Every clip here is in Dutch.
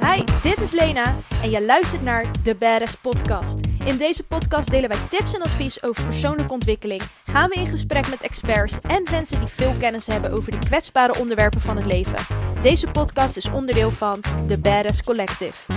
Hi, dit is Lena en je luistert naar de Badass Podcast. In deze podcast delen wij tips en advies over persoonlijke ontwikkeling, gaan we in gesprek met experts en mensen die veel kennis hebben over de kwetsbare onderwerpen van het leven. Deze podcast is onderdeel van de Badass Collective.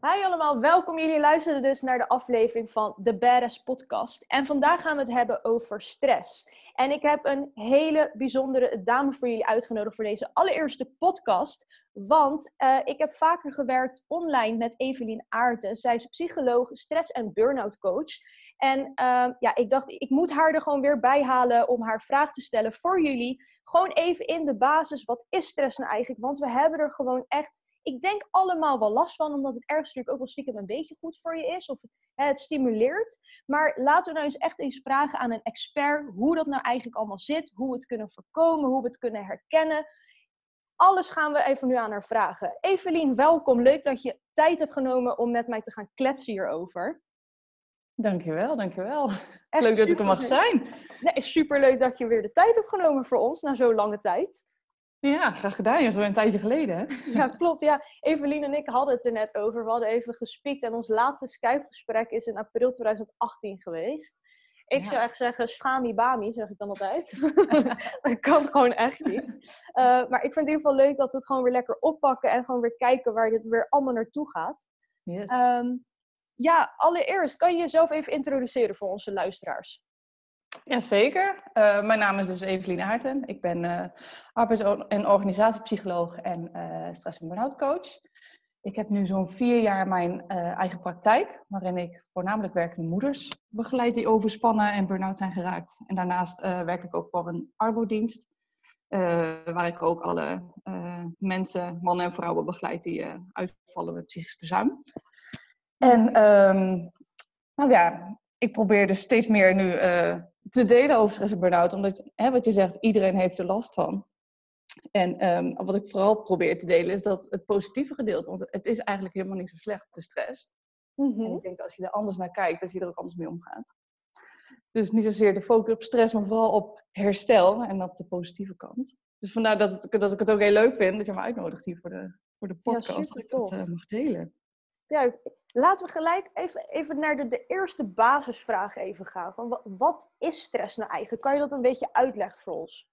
Hi allemaal, welkom. Jullie luisteren dus naar de aflevering van de Badass Podcast. En vandaag gaan we het hebben over stress. En ik heb een hele bijzondere dame voor jullie uitgenodigd voor deze allereerste podcast. Want uh, ik heb vaker gewerkt online met Evelien Aarten. Zij is psycholoog, stress- en burn-out coach. En uh, ja, ik dacht, ik moet haar er gewoon weer bij halen om haar vraag te stellen voor jullie. Gewoon even in de basis, wat is stress nou eigenlijk? Want we hebben er gewoon echt ik denk allemaal wel last van, omdat het ergens natuurlijk ook wel stiekem een beetje goed voor je is. Of hè, het stimuleert. Maar laten we nou eens echt eens vragen aan een expert hoe dat nou eigenlijk allemaal zit. Hoe we het kunnen voorkomen, hoe we het kunnen herkennen. Alles gaan we even nu aan haar vragen. Evelien, welkom. Leuk dat je tijd hebt genomen om met mij te gaan kletsen hierover. Dankjewel, dankjewel. Echt leuk dat ik er mag zijn. Nee, superleuk dat je weer de tijd hebt genomen voor ons na zo'n lange tijd. Ja, graag gedaan. Ja, zo een tijdje geleden. Hè? Ja, klopt. Ja, Evelien en ik hadden het er net over. We hadden even gespiekt en ons laatste Skype-gesprek is in april 2018 geweest. Ik zou echt zeggen, schami bami, zeg ik dan altijd. dat kan gewoon echt niet. Uh, maar ik vind het in ieder geval leuk dat we het gewoon weer lekker oppakken en gewoon weer kijken waar dit weer allemaal naartoe gaat. Yes. Um, ja, allereerst, kan je jezelf even introduceren voor onze luisteraars? Jazeker. Uh, mijn naam is dus Evelien Aarten. Ik ben uh, arbeids- en organisatiepsycholoog en uh, stress- en burn-out coach. Ik heb nu zo'n vier jaar mijn eigen praktijk, waarin ik voornamelijk werkende moeders begeleid die overspannen en burn-out zijn geraakt. En daarnaast werk ik ook voor een arbodienst, waar ik ook alle mensen, mannen en vrouwen begeleid die uitvallen met psychisch verzuim. En um, nou ja, ik probeer dus steeds meer nu te delen over stress en burn-out. Omdat, hè, wat je zegt, iedereen heeft er last van. En um, wat ik vooral probeer te delen is dat het positieve gedeelte. Want het is eigenlijk helemaal niet zo slecht, de stress. Mm -hmm. En ik denk dat als je er anders naar kijkt, dat je er ook anders mee omgaat. Dus niet zozeer de focus op stress, maar vooral op herstel en op de positieve kant. Dus vandaar dat, het, dat ik het ook heel leuk vind dat je me uitnodigt hier voor de, voor de podcast. Ja, dat ik dat uh, mag delen. Ja, laten we gelijk even, even naar de, de eerste basisvraag even gaan. Van wat, is stress nou eigenlijk? Kan je dat een beetje uitleggen voor ons?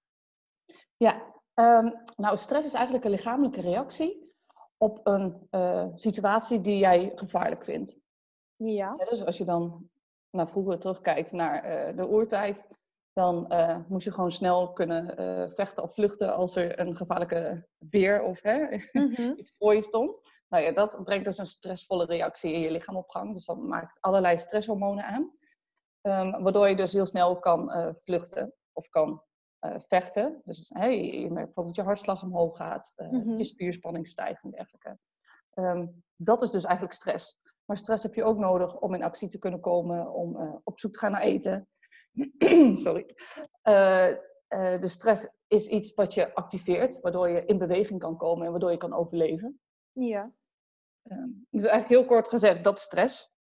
Ja, um, nou stress is eigenlijk een lichamelijke reactie op een uh, situatie die jij gevaarlijk vindt. Ja. ja. Dus als je dan naar vroeger terugkijkt naar uh, de oertijd, dan uh, moest je gewoon snel kunnen uh, vechten of vluchten als er een gevaarlijke beer of hè, mm -hmm. iets voor je stond. Nou ja, dat brengt dus een stressvolle reactie in je lichaam op gang. Dus dat maakt allerlei stresshormonen aan. Um, waardoor je dus heel snel kan uh, vluchten of kan vechten. Dus hey, je merkt bijvoorbeeld dat je hartslag omhoog gaat, mm -hmm. je spierspanning stijgt en dergelijke. Um, dat is dus eigenlijk stress. Maar stress heb je ook nodig om in actie te kunnen komen, om op zoek te gaan naar eten. Sorry. Uh, uh, de stress is iets wat je activeert, waardoor je in beweging kan komen en waardoor je kan overleven. Ja. Uh, dus eigenlijk heel kort gezegd, dat stress.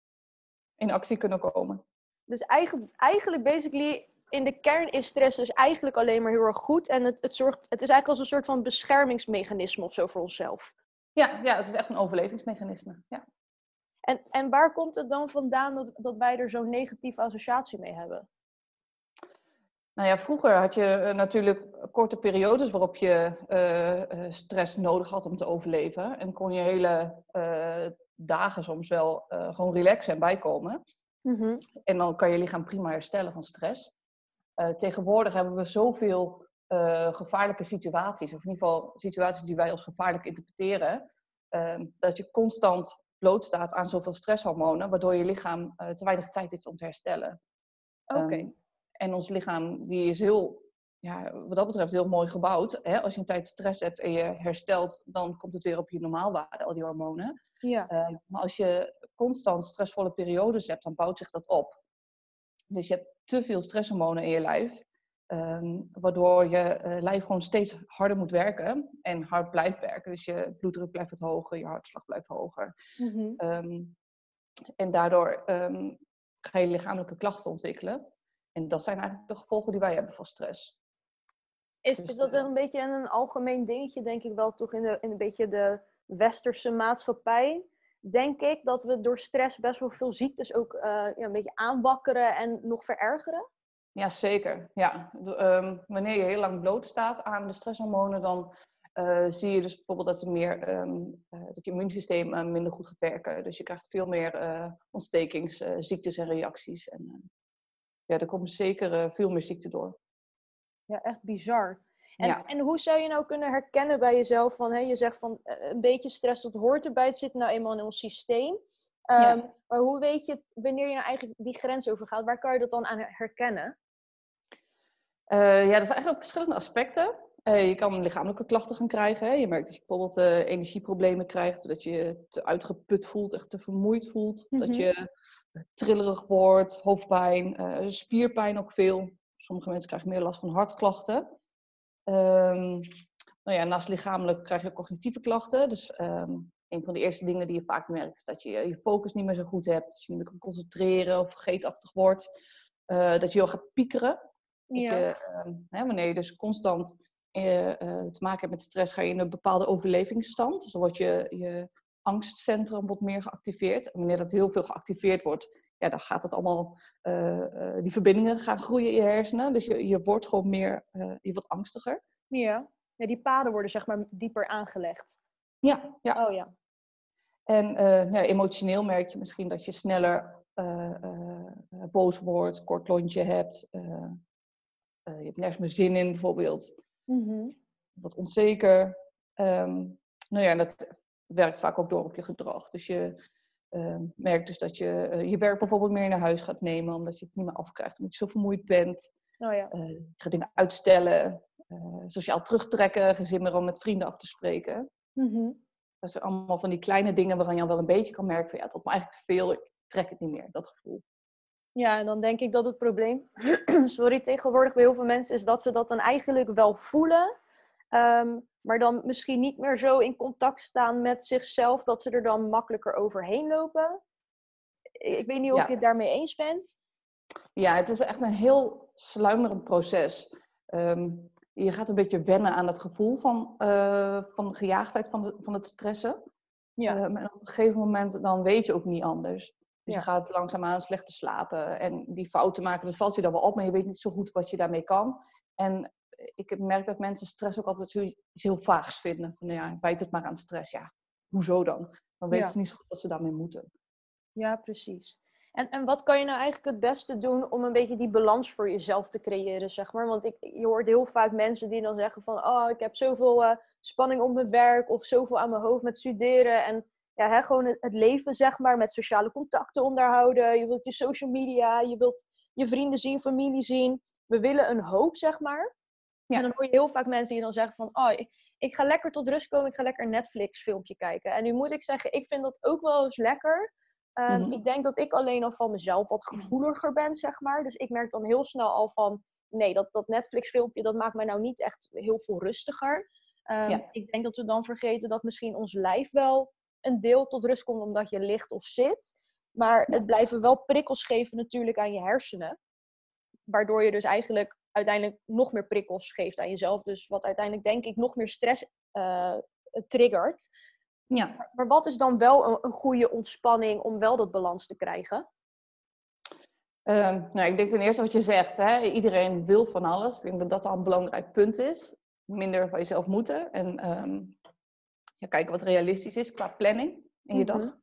In actie kunnen komen. Dus eigenlijk, eigenlijk basically, in de kern is stress dus eigenlijk alleen maar heel erg goed. En het, het, zorgt, het is eigenlijk als een soort van beschermingsmechanisme of zo voor onszelf. Ja, ja het is echt een overlevingsmechanisme. Ja. En, en waar komt het dan vandaan dat, dat wij er zo'n negatieve associatie mee hebben? Nou ja, vroeger had je natuurlijk korte periodes waarop je uh, stress nodig had om te overleven. En kon je hele uh, dagen soms wel gewoon relaxen en bijkomen. Mm -hmm. En dan kan je lichaam prima herstellen van stress. tegenwoordig hebben we zoveel gevaarlijke situaties, of in ieder geval situaties die wij als gevaarlijk interpreteren, dat je constant blootstaat aan zoveel stresshormonen, waardoor je lichaam te weinig tijd heeft om te herstellen. Oké. Okay. Um, en ons lichaam die is heel, ja, wat dat betreft heel mooi gebouwd. Hè? Als je een tijd stress hebt en je herstelt, dan komt het weer op je normaalwaarde, al die hormonen. Ja. Uh, maar als je constant stressvolle periodes hebt, dan bouwt zich dat op. Dus je hebt te veel stresshormonen in je lijf. Um, waardoor je uh, lijf gewoon steeds harder moet werken en hard blijft werken. Dus je bloeddruk blijft wat hoger, je hartslag blijft hoger. Mm -hmm. um, en daardoor um, ga je lichamelijke klachten ontwikkelen. En dat zijn eigenlijk de gevolgen die wij hebben van stress. Is, Dus, is dat een beetje een algemeen dingetje, denk ik wel, toch in, de, in een beetje de westerse maatschappij? Denk ik dat we door stress best wel veel ziektes ook eh, ja, een beetje aanwakkeren en nog verergeren? Ja, zeker. Ja. Ehm, wanneer je heel lang bloot staat aan de stresshormonen, dan eh, zie je dus bijvoorbeeld dat, ze meer, ehm, eh, dat je immuunsysteem minder goed gaat werken. Dus je krijgt veel meer ontstekingsziektes en reacties. En, ja, er komen zeker eh, veel meer ziekten door. Ja, echt bizar. En, Ja. en hoe zou je nou kunnen herkennen bij jezelf van, hè, je zegt van eh, een beetje stress, dat hoort erbij, het zit nou eenmaal in ons systeem. Ja. Ehm, Maar hoe weet je wanneer je nou eigenlijk die grens overgaat? Waar kan je dat dan aan herkennen? Eh, ja, dat zijn eigenlijk verschillende aspecten. Eh, je kan lichamelijke klachten gaan krijgen. Hè. Je merkt dat je bijvoorbeeld eh, energieproblemen krijgt, dat je je te uitgeput voelt, echt te vermoeid voelt. Mhm. Dat je trillerig wordt, hoofdpijn, eh, spierpijn ook veel. Sommige mensen krijgen meer last van hartklachten. Ehm, nou ja, naast lichamelijk krijg je ook cognitieve klachten. Dus ehm, een van de eerste dingen die je vaak merkt is dat je je focus niet meer zo goed hebt. Dat je niet meer kan concentreren of vergeetachtig wordt. Dat je heel gaat piekeren. Ehm, hè, wanneer je dus constant eh, te maken hebt met stress, ga je in een bepaalde overlevingsstand. Dus dan wordt je, je angstcentrum wordt meer geactiveerd. En wanneer dat heel veel geactiveerd wordt, ja, dan gaat het allemaal, eh, eh, die verbindingen gaan groeien in je hersenen. Dus je, je wordt gewoon meer, je wordt angstiger. Ja. ja, die paden worden zeg maar dieper aangelegd. Ja, ja. Oh ja. En nou, emotioneel merk je misschien dat je sneller boos wordt, kort lontje hebt. je hebt nergens meer zin in, bijvoorbeeld. Mhm. wat onzeker. Ehm, nou ja, dat werkt vaak ook door op je gedrag. Dus je ehm, merkt dus dat je eh, je werk bijvoorbeeld meer naar huis gaat nemen, omdat je het niet meer afkrijgt, omdat je zo vermoeid bent. Oh ja. Eh, je gaat dingen uitstellen, eh, sociaal terugtrekken, geen zin meer om met vrienden af te spreken. Mhm. Dat zijn allemaal van die kleine dingen waaraan je al wel een beetje kan merken van ja, het wordt me eigenlijk te veel, ik trek het niet meer, dat gevoel. Ja, en dan denk ik dat het probleem, sorry, tegenwoordig bij heel veel mensen is dat ze dat dan eigenlijk wel voelen, ehm, maar dan misschien niet meer zo in contact staan met zichzelf dat ze er dan makkelijker overheen lopen. Ik weet niet of Ja. je het daarmee eens bent. Ja, het is echt een heel sluimerend proces. Ehm, je gaat een beetje wennen aan het gevoel van, eh, van de gejaagdheid van, de, van het stressen. Ja. Ehm, en op een gegeven moment dan weet je ook niet anders. Dus je gaat langzaamaan slechter slapen. En die fouten maken, dat valt je dan wel op, maar je weet niet zo goed wat je daarmee kan. En ik heb merk dat mensen stress ook altijd zoiets heel vaags vinden. Van, nou ja, bijt het maar aan stress. Ja, hoezo dan? Dan weten Ja. ze niet zo goed wat ze daarmee moeten. Ja, precies. En, en wat kan je nou eigenlijk het beste doen om een beetje die balans voor jezelf te creëren, zeg maar? Want ik, je hoort heel vaak mensen die dan zeggen van... Oh, ik heb zoveel eh, spanning op mijn werk of zoveel aan mijn hoofd met studeren. En ja, hè, gewoon het, het leven, zeg maar, met sociale contacten onderhouden. Je wilt je social media, je wilt je vrienden zien, familie zien. We willen een hoop, zeg maar. Ja. En dan hoor je heel vaak mensen die dan zeggen van... Oh, ik, ik ga lekker tot rust komen, ik ga lekker een Netflix-filmpje kijken. En nu moet ik zeggen, ik vind dat ook wel eens lekker... Ehm, Mhm. Ik denk dat ik alleen al van mezelf wat gevoeliger ben, zeg maar. Dus ik merk dan heel snel al van... Nee, dat, dat Netflix-filmpje, dat maakt mij nou niet echt heel veel rustiger. Ehm, Ja. Ik denk dat we dan vergeten dat misschien ons lijf wel een deel tot rust komt omdat je ligt of zit. Maar het blijven wel prikkels geven natuurlijk aan je hersenen. Waardoor je dus eigenlijk uiteindelijk nog meer prikkels geeft aan jezelf. Dus wat uiteindelijk denk ik nog meer stress eh, triggert. Ja. Maar- Maar wat is dan wel een, een goede ontspanning om wel dat balans te krijgen? Ehm, nou, ik denk ten eerste wat je zegt, hè, iedereen wil van alles. Ik denk dat dat al een belangrijk punt is. Minder van jezelf moeten. En ehm, ja, kijken wat realistisch is qua planning in je Mhm. dag.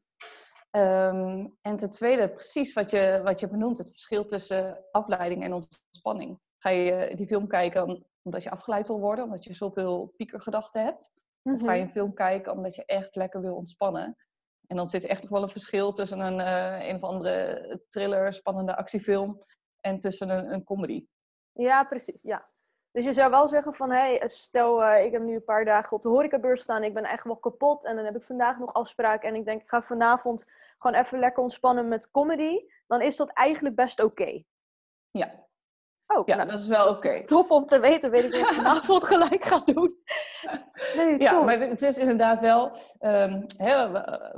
Ehm, en ten tweede, precies wat je, wat je benoemt, het verschil tussen afleiding en ontspanning. Ga je die film kijken om- omdat je afgeleid wil worden, omdat je zoveel piekergedachten hebt? Of ga je Mhm. een film kijken omdat je echt lekker wil ontspannen? En dan zit er echt nog wel een verschil tussen een, eh, een of andere thriller, spannende actiefilm en tussen een, een comedy. Ja, precies. Ja. Dus je zou wel zeggen van, hey, stel eh, ik heb nu een paar dagen op de horecabeurs staan, ik ben echt wel kapot en dan heb ik vandaag nog afspraken en ik denk ik ga vanavond gewoon even lekker ontspannen met comedy, dan is dat eigenlijk best oké. Ja, Oh, ja nou, dat is wel oké. top om te weten, weet ik wat ik vanavond gelijk ga doen. Nee, Ja, top. maar het is inderdaad wel, ehm,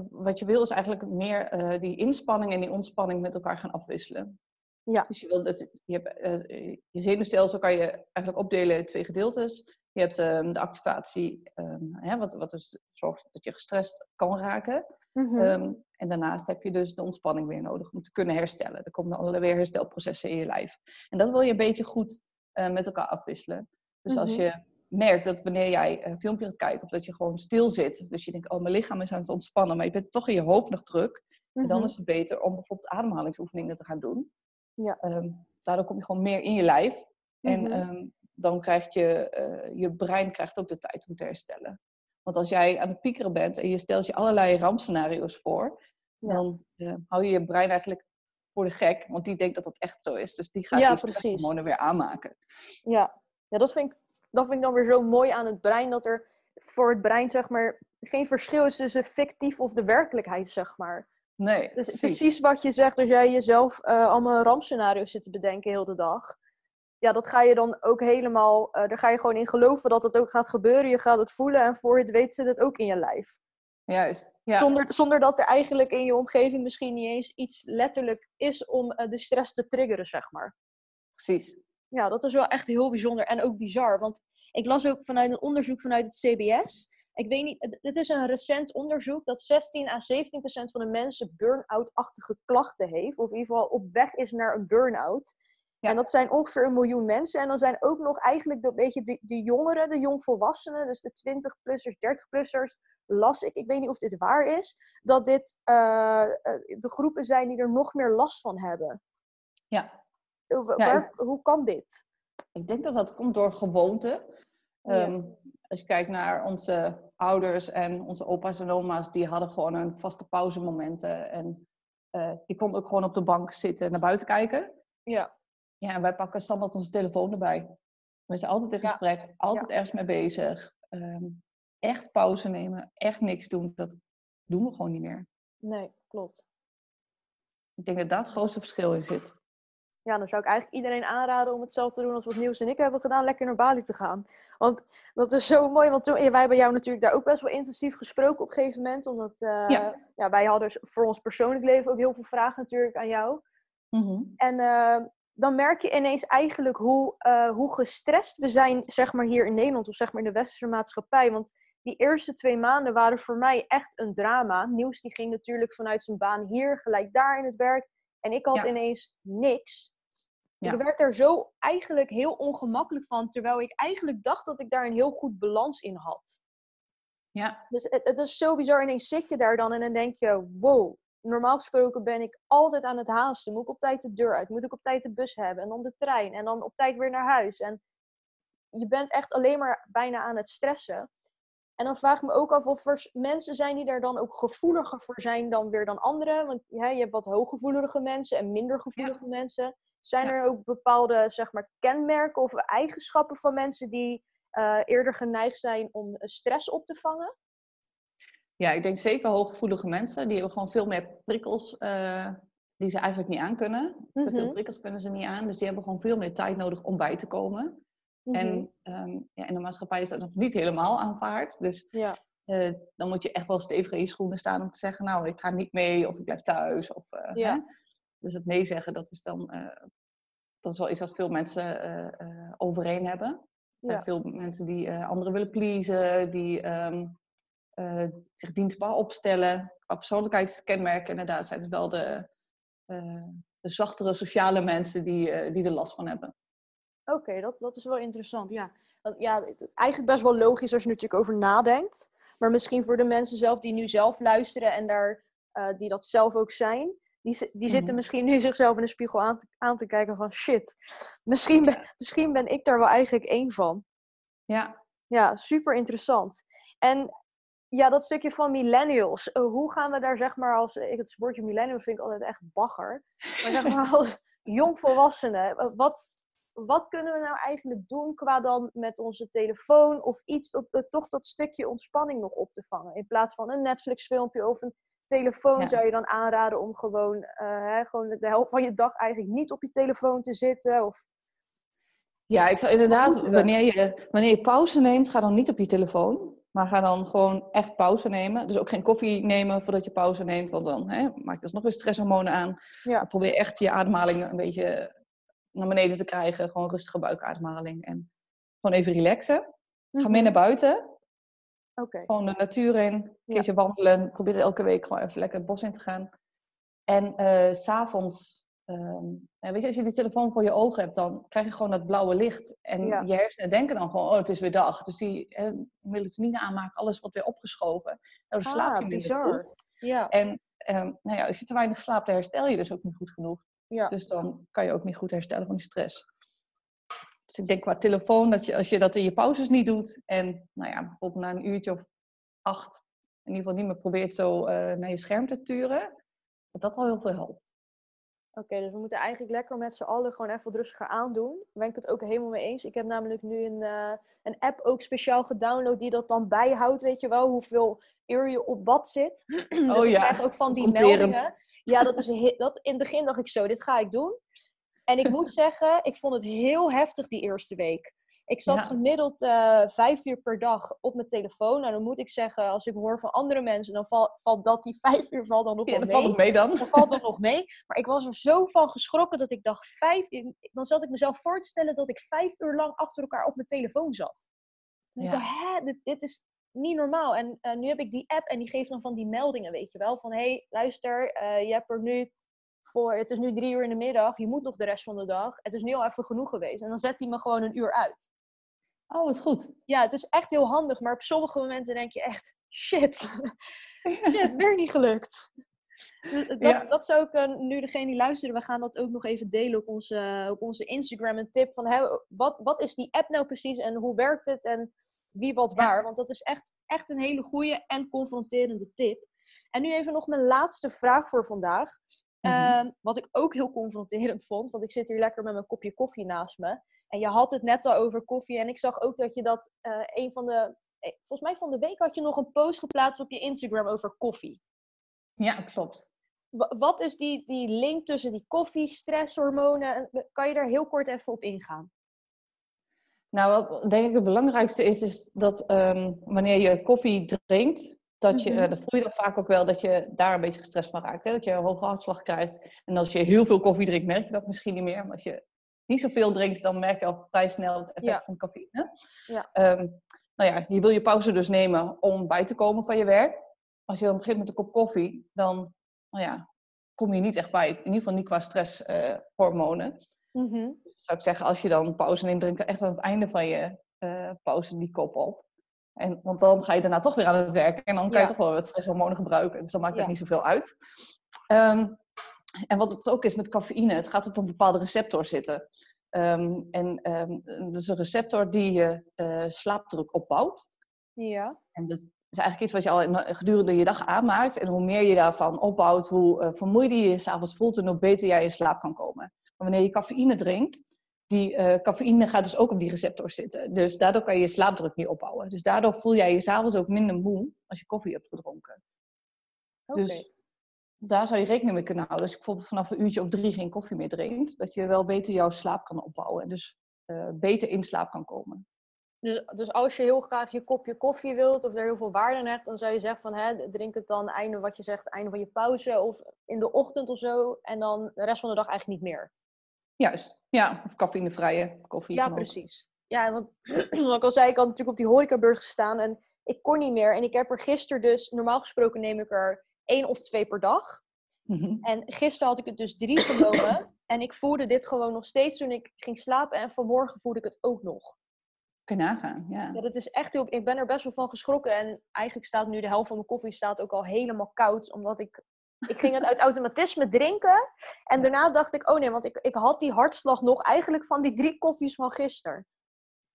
wat je wil is eigenlijk meer eh, die inspanning en die ontspanning met elkaar gaan afwisselen. Ja. Dus je, wil, dat, je, hebt, uh, je zenuwstelsel kan je eigenlijk opdelen in twee gedeeltes. Je hebt um, de activatie, um, hè, wat, wat dus zorgt dat je gestrest kan raken. Mhm. Mm -hmm. en daarnaast heb je dus de ontspanning weer nodig om te kunnen herstellen. Er komen allerlei weer herstelprocessen in je lijf. En dat wil je een beetje goed uh, met elkaar afwisselen. Dus mm -hmm. als je merkt dat wanneer jij een filmpje gaat kijken of dat je gewoon stil zit. Dus je denkt, oh, mijn lichaam is aan het ontspannen, maar je bent toch in je hoofd nog druk. Mm -hmm. En dan is het beter om bijvoorbeeld ademhalingsoefeningen te gaan doen. Ja. Um, daardoor kom je gewoon meer in je lijf. En Mhm. um, dan krijgt je, uh, je brein krijgt ook de tijd om te herstellen. Want als jij aan het piekeren bent en je stelt je allerlei rampscenario's voor, Ja. dan uh, hou je je brein eigenlijk voor de gek. Want die denkt dat dat echt zo is. Dus die gaat Ja, die stresshormonen weer aanmaken. Ja, ja dat, vind ik, dat vind ik dan weer zo mooi aan het brein. Dat er voor het brein zeg maar geen verschil is tussen fictief of de werkelijkheid, zeg maar. Nee, Dus precies. precies wat je zegt, als jij jezelf eh, allemaal rampscenario's zit te bedenken heel de dag. Ja, dat ga je dan ook helemaal, eh, daar ga je gewoon in geloven dat het ook gaat gebeuren. Je gaat het voelen en voor je het weet zit het ook in je lijf. Juist. Ja. Zonder, zonder dat er eigenlijk in je omgeving misschien niet eens iets letterlijk is om eh, de stress te triggeren, zeg maar. Precies. Ja, dat is wel echt heel bijzonder en ook bizar. Want ik las ook vanuit een onderzoek vanuit het CBS. Ik weet niet, het- is een recent onderzoek dat 16 à 17 procent van de mensen burn-out-achtige klachten heeft. Of in ieder geval op weg is naar een burn-out. Ja. En dat zijn ongeveer een miljoen mensen. En dan zijn ook nog eigenlijk de, beetje de, de jongeren, de jongvolwassenen, dus de 20-plussers, 30-plussers, las ik, ik weet niet of dit waar is, dat dit eh, eh, de groepen zijn die er nog meer last van hebben. Ja. Eh, Ja, hoe kan dit? Ik denk dat dat komt door gewoonte. Ja. Ehm, als je kijkt naar onze ouders en onze opa's en oma's, die hadden gewoon een vaste pauzemomenten. En eh, die konden ook gewoon op de bank zitten en naar buiten kijken. Ja. Ja, en wij pakken standaard onze telefoon erbij. We zijn altijd in Ja. gesprek, altijd ergens mee bezig. Ehm, echt pauze nemen, echt niks doen, dat doen we gewoon niet meer. Nee, klopt. Ik denk dat daar het grootste verschil in zit. Ja, dan zou ik eigenlijk iedereen aanraden om hetzelfde te doen als wat Niels en ik hebben gedaan. Lekker naar Bali te gaan. Want dat is zo mooi. Want toen, ja, wij hebben jou natuurlijk daar ook best wel intensief gesproken op een gegeven moment. Omdat eh, Ja. ja, wij hadden voor ons persoonlijk leven ook heel veel vragen natuurlijk aan jou. Mhm. En eh, dan merk je ineens eigenlijk hoe, eh, hoe gestrest we zijn, zeg maar hier in Nederland of zeg maar in de westerse maatschappij. Want die eerste twee maanden waren voor mij echt een drama. Nieuws die ging natuurlijk vanuit zijn baan hier, gelijk daar in het werk. En ik had Ja. ineens niks. Ja. Ik werd er zo eigenlijk heel ongemakkelijk van, terwijl ik eigenlijk dacht dat ik daar een heel goed balans in had. Ja, Dus het, het is zo bizar. Ineens zit je daar dan en dan denk je, wow, normaal gesproken ben ik altijd aan het haasten. Moet ik op tijd de deur uit? Moet ik op tijd de bus hebben? En dan de trein. En dan op tijd weer naar huis. En je bent echt alleen maar bijna aan het stressen. En dan vraag ik me ook af of er mensen zijn die daar dan ook gevoeliger voor zijn dan weer dan anderen. Want ja, je hebt wat hooggevoelige mensen en minder gevoelige mensen. Zijn Ja. er ook bepaalde zeg maar, kenmerken of eigenschappen van mensen die eh, eerder geneigd zijn om eh, stress op te vangen? Ja, ik denk zeker hooggevoelige mensen. Die hebben gewoon veel meer prikkels eh, die ze eigenlijk niet aan kunnen. Te veel Mhm. prikkels kunnen ze niet aan. Dus die hebben gewoon veel meer tijd nodig om bij te komen. Mhm. En ehm, ja, in de maatschappij is dat nog niet helemaal aanvaard. Dus Ja, dan moet je echt wel stevig in je schoenen staan om te zeggen... nou, ik ga niet mee of ik blijf thuis. Of, Ja. hè? Dus het nee zeggen, dat is dan... eh, dat is wel iets wat veel mensen eh, eh, overeen hebben. Er zijn Ja. veel mensen die anderen willen pleasen, die ehm, eh, zich dienstbaar opstellen. Qua persoonlijkheidskenmerken inderdaad zijn het wel de, de zachtere sociale mensen die, die er last van hebben. oké, dat, dat is wel interessant. Ja. Ja, eigenlijk best wel logisch als je er natuurlijk over nadenkt. Maar misschien voor de mensen zelf die nu zelf luisteren en daar, die dat zelf ook zijn. Die, die zitten Mhm. misschien nu zichzelf in de spiegel aan, te- aan te kijken van shit. Misschien ben, misschien ben ik daar wel eigenlijk één van. Ja, Ja, super interessant. En ja, dat stukje van millennials. eh, hoe gaan we daar zeg maar als... Ik, het woordje millennial vind ik altijd echt bagger. Maar zeg maar als jongvolwassenen. eh, Wat, wat kunnen we nou eigenlijk doen qua dan met onze telefoon of iets... Om eh, toch dat stukje ontspanning nog op te vangen. In plaats van een Netflix filmpje of een telefoon Ja. zou je dan aanraden om gewoon, eh, hè, gewoon de helft van je dag eigenlijk niet op je telefoon te zitten. Of, ja ik zou inderdaad, wanneer je, wanneer je pauze neemt, ga dan niet op je telefoon. Maar ga dan gewoon echt pauze nemen. Dus ook geen koffie nemen voordat je pauze neemt. Want dan hè, maak je dus nog weer stresshormonen aan. Ja. Probeer echt je ademhaling een beetje naar beneden te krijgen. Gewoon rustige buikademhaling. En gewoon even relaxen. Ga Mhm. meer naar buiten. Gewoon de natuur in. Een keertje wandelen. Probeer elke week gewoon even lekker het bos in te gaan. En s s'avonds, ehm, weet je, als je die telefoon voor je ogen hebt, dan krijg je gewoon dat blauwe licht. En Ja. je hersenen denken dan gewoon, oh, het is weer dag. Dus die eh, melatonine aanmaken, alles wordt weer opgeschoven. Daardoor slaap je Ah, minder bizar. goed. Ja. En ehm, nou ja, als je te weinig slaapt, dan herstel je dus ook niet goed genoeg. Ja. Dus dan kan je ook niet goed herstellen van die stress. Dus ik denk qua telefoon, dat je, als je dat in je pauzes niet doet en nou ja, bijvoorbeeld na een uurtje of acht in ieder geval niet meer probeert zo eh, naar je scherm te turen, dat dat al heel veel helpt. Oké, dus we moeten eigenlijk lekker met z'n allen gewoon even wat rustiger aandoen. Daar ben ik het ook helemaal mee eens. Ik heb namelijk nu een, eh, een app ook speciaal gedownload die dat dan bijhoudt, weet je wel, hoeveel uur je op wat zit. dus Oh ik ja, krijg ook van die meldingen. Ja, dat is dat, in het begin dacht ik zo, dit ga ik doen. En ik moet zeggen, ik vond het heel heftig die eerste week. Ik zat Ja. gemiddeld eh, vijf uur per dag op mijn telefoon. Nou, dan moet ik zeggen, als ik hoor van andere mensen, dan val- valt dat die vijf uur valt dan nog Ja, dat mee valt nog mee dan. dan valt het nog mee. Maar ik was er zo van geschrokken dat ik dacht, vijf, dan zat ik mezelf voor te stellen dat ik vijf uur lang achter elkaar op mijn telefoon zat. Ja. dacht, hè, dit, dit is niet normaal. En eh, nu heb ik die app en die geeft dan van die meldingen, weet je wel. Van, hé, hey, luister, eh, je hebt er nu voor, het is nu drie uur in de middag, je moet nog de rest van de dag. Het is nu al even genoeg geweest. En dan zet hij me gewoon een uur uit. Oh, wat goed. Ja, het is echt heel handig, maar op sommige momenten denk je echt, shit, shit, weer niet gelukt. Dat, Ja. dat zou ik eh, nu degene die luisteren, we gaan dat ook nog even delen op onze, op onze Instagram. Een tip van hè, wat, wat is die app nou precies en hoe werkt het en wie wat Ja. waar. Want dat is echt, echt een hele goede en confronterende tip. En nu even nog mijn laatste vraag voor vandaag. Mhm. Ehm, wat ik ook heel confronterend vond, want ik zit hier lekker met mijn kopje koffie naast me. En je had het net al over koffie en ik zag ook dat je dat eh, een van de... eh, Volgens mij van de week had je nog een post geplaatst op je Instagram over koffie. Ja, klopt. Wa- Wat is die, die link tussen die koffie, stresshormonen? En Kan je daar heel kort even op ingaan? Nou, wat denk ik het belangrijkste is, is dat ehm, wanneer je koffie drinkt, dat je, Mhm. eh, dat voel je dan vaak ook wel dat je daar een beetje gestrest van raakt. Hè? Dat je een hoge hartslag krijgt. En als je heel veel koffie drinkt, merk je dat misschien niet meer. Maar als je niet zoveel drinkt, dan merk je al vrij snel het effect Ja. van cafeïne. Ja. Ehm, nou ja, je wil je pauze dus nemen om bij te komen van je werk. Als je dan begint met een kop koffie, dan nou ja, kom je niet echt bij. In ieder geval niet qua stresshormonen. Dus dan zou ik zeggen, als je dan pauze neemt, drink echt aan het einde van je eh, pauze die kop op. En, want dan ga je daarna toch weer aan het werken. En dan kan je toch wel wat stresshormonen gebruiken. Dus dan maakt het niet zoveel uit. Ehm, en wat het ook is met cafeïne, het gaat op een bepaalde receptor zitten. Ehm, en ehm dat is een receptor die je eh, slaapdruk opbouwt. Ja. En dat is eigenlijk iets wat je al in- gedurende je dag aanmaakt. En hoe meer je daarvan opbouwt, hoe eh, vermoeider je je s'avonds voelt en hoe beter jij in slaap kan komen. Maar wanneer je cafeïne drinkt, die eh, cafeïne gaat dus ook op die receptor zitten. Dus daardoor kan je je slaapdruk niet opbouwen. Dus daardoor voel jij je s'avonds ook minder moe als je koffie hebt gedronken. Dus daar zou je rekening mee kunnen houden. Als je bijvoorbeeld vanaf een uurtje of drie geen koffie meer drinkt, dat je wel beter jouw slaap kan opbouwen. En dus eh, beter in slaap kan komen. Dus, dus als je heel graag je kopje koffie wilt of er heel veel waarde aan hecht, dan zou je zeggen van hè, drink het dan einde wat je zegt, einde van je pauze of in de ochtend of zo. En dan de rest van de dag eigenlijk niet meer. Juist, ja. Of cafeïnevrije koffie. Ja, precies. Ja, want wat ik al zei, ik had natuurlijk op die horecabeurs gestaan en ik kon niet meer. En ik heb er gisteren dus, normaal gesproken neem ik er één of twee per dag. Mhm. En gisteren had ik het dus drie genomen. en ik voelde dit gewoon nog steeds toen ik ging slapen. En vanmorgen voelde ik het ook nog. Kun je nagaan, ja. Ja, dat is echt heel... Ik ben er best wel van geschrokken. En eigenlijk staat nu de helft van mijn koffie staat ook al helemaal koud. Omdat ik... Ik ging het uit automatisme drinken. En daarna dacht ik, oh nee, want ik, ik had die hartslag nog eigenlijk van die drie koffies van gisteren.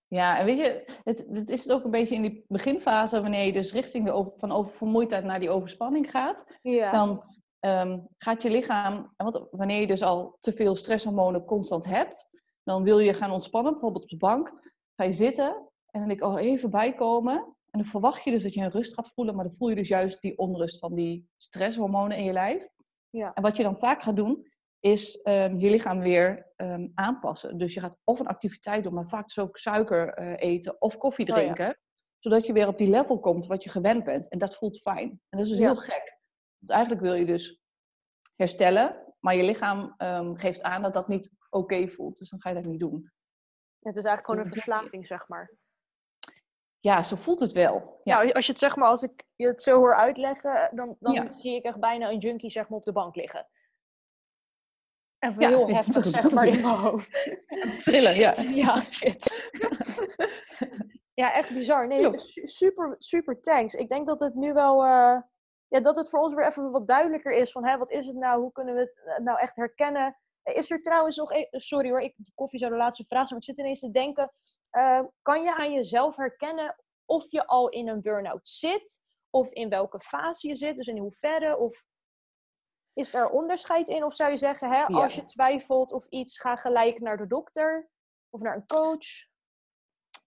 Ja, en weet je, het, het is ook een beetje in die beginfase, wanneer je dus richting de over, van oververmoeidheid naar die overspanning gaat, Ja. dan ehm, gaat je lichaam, want wanneer je dus al te veel stresshormonen constant hebt, dan wil je gaan ontspannen, bijvoorbeeld op de bank, ga je zitten en dan denk ik, oh, even bijkomen. En dan verwacht je dus dat je een rust gaat voelen, maar dan voel je dus juist die onrust van die stresshormonen in je lijf. Ja. En wat je dan vaak gaat doen, is ehm, je lichaam weer ehm, aanpassen. Dus je gaat of een activiteit doen, maar vaak dus ook suiker eh, eten of koffie Oh ja. drinken. zodat je weer op die level komt wat je gewend bent. En dat voelt fijn. En dat is dus Ja. heel gek. Want eigenlijk wil je dus herstellen, maar je lichaam ehm, geeft aan dat dat niet oké voelt. Dus dan ga je dat niet doen. Het is eigenlijk gewoon een verslaving, zeg maar. Ja, zo voelt het wel. Ja, Ja, als je het zeg maar, als ik je het zo hoor uitleggen, dan, dan Ja. zie ik echt bijna een junkie zeg maar op de bank liggen. Even Ja, heel heftig zeg maar in mijn hoofd. trillen, ja. Ja, shit. ja, echt bizar. Nee, super, super thanks. Ik denk dat het nu wel, eh, ja, dat het voor ons weer even wat duidelijker is van, hè, wat is het nou? Hoe kunnen we het eh, nou echt herkennen? Is er trouwens nog, e- sorry hoor, ik, koffie zou de laatste vraag zijn, maar ik zit ineens te denken, eh, kan je aan jezelf herkennen of je al in een burn-out zit? Of in welke fase je zit, dus in hoeverre? Of is er onderscheid in? Of zou je zeggen, hè, als je twijfelt of iets, ga gelijk naar de dokter of naar een coach?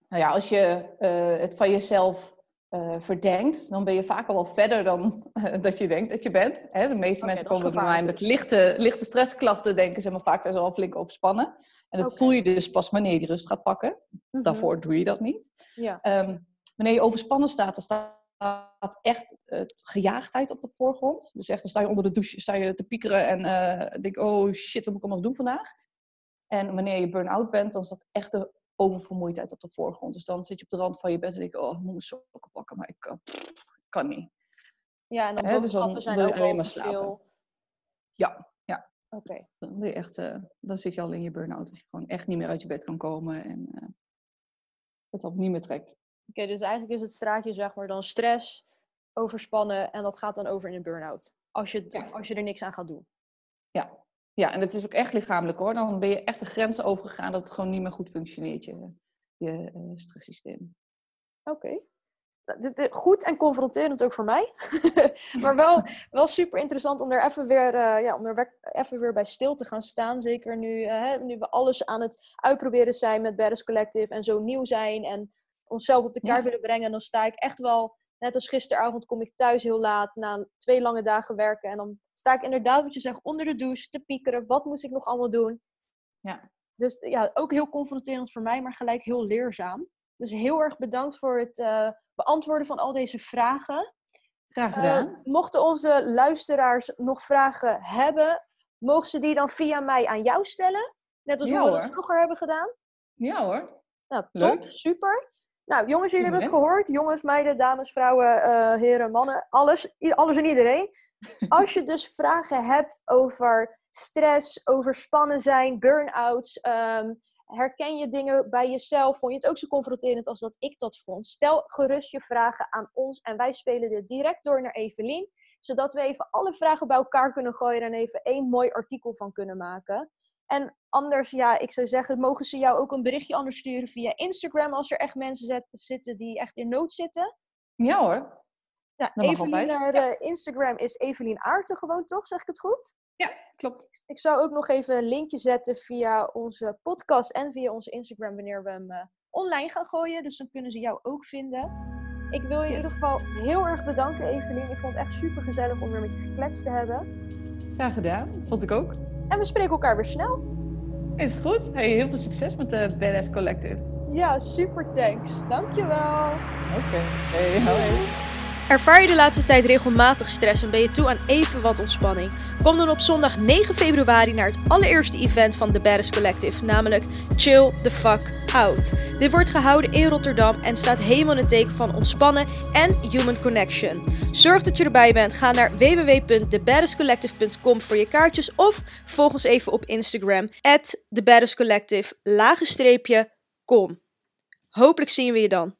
Nou ja, als je eh, het van jezelf eh, verdenkt, dan ben je vaak al wel verder dan eh, dat je denkt dat je bent. Hè? De meeste mensen komen bij mij met lichte, lichte stressklachten, denken ze, maar vaak zijn ze al flink opspannen. En dat voel je dus pas wanneer je die rust gaat pakken. Mhm. Daarvoor doe je dat niet. Ja. Ehm, wanneer je overspannen staat, dan staat echt het gejaagdheid op de voorgrond. Dus echt, dan sta je onder de douche sta je te piekeren en eh denk, oh shit, wat moet ik allemaal nog doen vandaag? En wanneer je burn-out bent, dan staat echt de oververmoeidheid op de voorgrond. Dus dan zit je op de rand van je bed en denk je, oh, ik moet mijn sokken pakken, maar ik kan, ik kan niet. Ja, en dan Hè, dus dan zijn wil je ook alleen al maar slapen. veel. Ja, ja. Oké. Dan, wil je echt, eh, dan zit je al in je burn-out. Als je gewoon echt niet meer uit je bed kan komen en eh, het al niet meer trekt. Oké, dus eigenlijk is het straatje zeg maar dan stress, overspannen en dat gaat dan over in een burn-out. Als je, Ja. als je er niks aan gaat doen. Ja. Ja, en het is ook echt lichamelijk hoor. Dan ben je echt de grens overgegaan dat het gewoon niet meer goed functioneert, je, je eh, stresssysteem. Oké. Nou, Goed en confronterend ook voor mij. maar wel, wel super interessant om er even weer, eh, ja, om er even weer bij stil te gaan staan. Zeker nu, eh, nu we alles aan het uitproberen zijn met Badass Collective en zo nieuw zijn en onszelf op de kaart Ja. willen brengen. Dan sta ik echt wel, net als gisteravond kom ik thuis heel laat na twee lange dagen werken. En dan sta ik inderdaad, wat je zegt, onder de douche te piekeren. Wat moest ik nog allemaal doen? Ja. Dus ja, ook heel confronterend voor mij, maar gelijk heel leerzaam. Dus heel erg bedankt voor het eh, beantwoorden van al deze vragen. Graag Eh, gedaan. mochten onze luisteraars nog vragen hebben, mogen ze die dan via mij aan jou stellen? Net als Ja, hoe we dat vroeger hebben gedaan. ja hoor. Nou, top, Leuk. super. Nou, jongens, jullie hebben het gehoord. Jongens, meiden, dames, vrouwen, eh, heren, mannen. Alles, alles en iedereen. Als je dus vragen hebt over stress, overspannen zijn, burn-outs, ehm, herken je dingen bij jezelf? Vond je het ook zo confronterend als dat ik dat vond? Stel gerust je vragen aan ons en wij spelen dit direct door naar Evelien. Zodat we even alle vragen bij elkaar kunnen gooien en even één mooi artikel van kunnen maken. En anders, ja, ik zou zeggen, mogen ze jou ook een berichtje anders sturen via Instagram als er echt mensen zet- zitten die echt in nood zitten. Ja hoor. Nou, mag Evelien altijd, naar ja. eh, Instagram is Evelien Aarten gewoon, toch? Zeg ik het goed? Ja, klopt. Ik zou ook nog even een linkje zetten via onze podcast en via onze Instagram wanneer we hem eh, online gaan gooien. Dus dan kunnen ze jou ook vinden. Ik wil je in ieder geval heel erg bedanken, Evelien. Ik vond het echt super gezellig om weer met je gekletst te hebben. Graag gedaan. Vond ik ook. En we spreken elkaar weer snel. Is goed. Hey, heel veel succes met de Badass Collective. Ja, super thanks. Dankjewel. Oké. Hey, hoi. Ervaar je de laatste tijd regelmatig stress en ben je toe aan even wat ontspanning? Kom dan op zondag 9 februari naar het allereerste event van The Badass Collective, namelijk Chill the Fuck dit wordt gehouden in Rotterdam en staat helemaal in teken van ontspannen en human connection. Zorg dat je erbij bent. Ga naar www.thebaddestcollective.com voor je kaartjes of volg ons even op Instagram at thebaddestcollective-com. Hopelijk zien we je dan.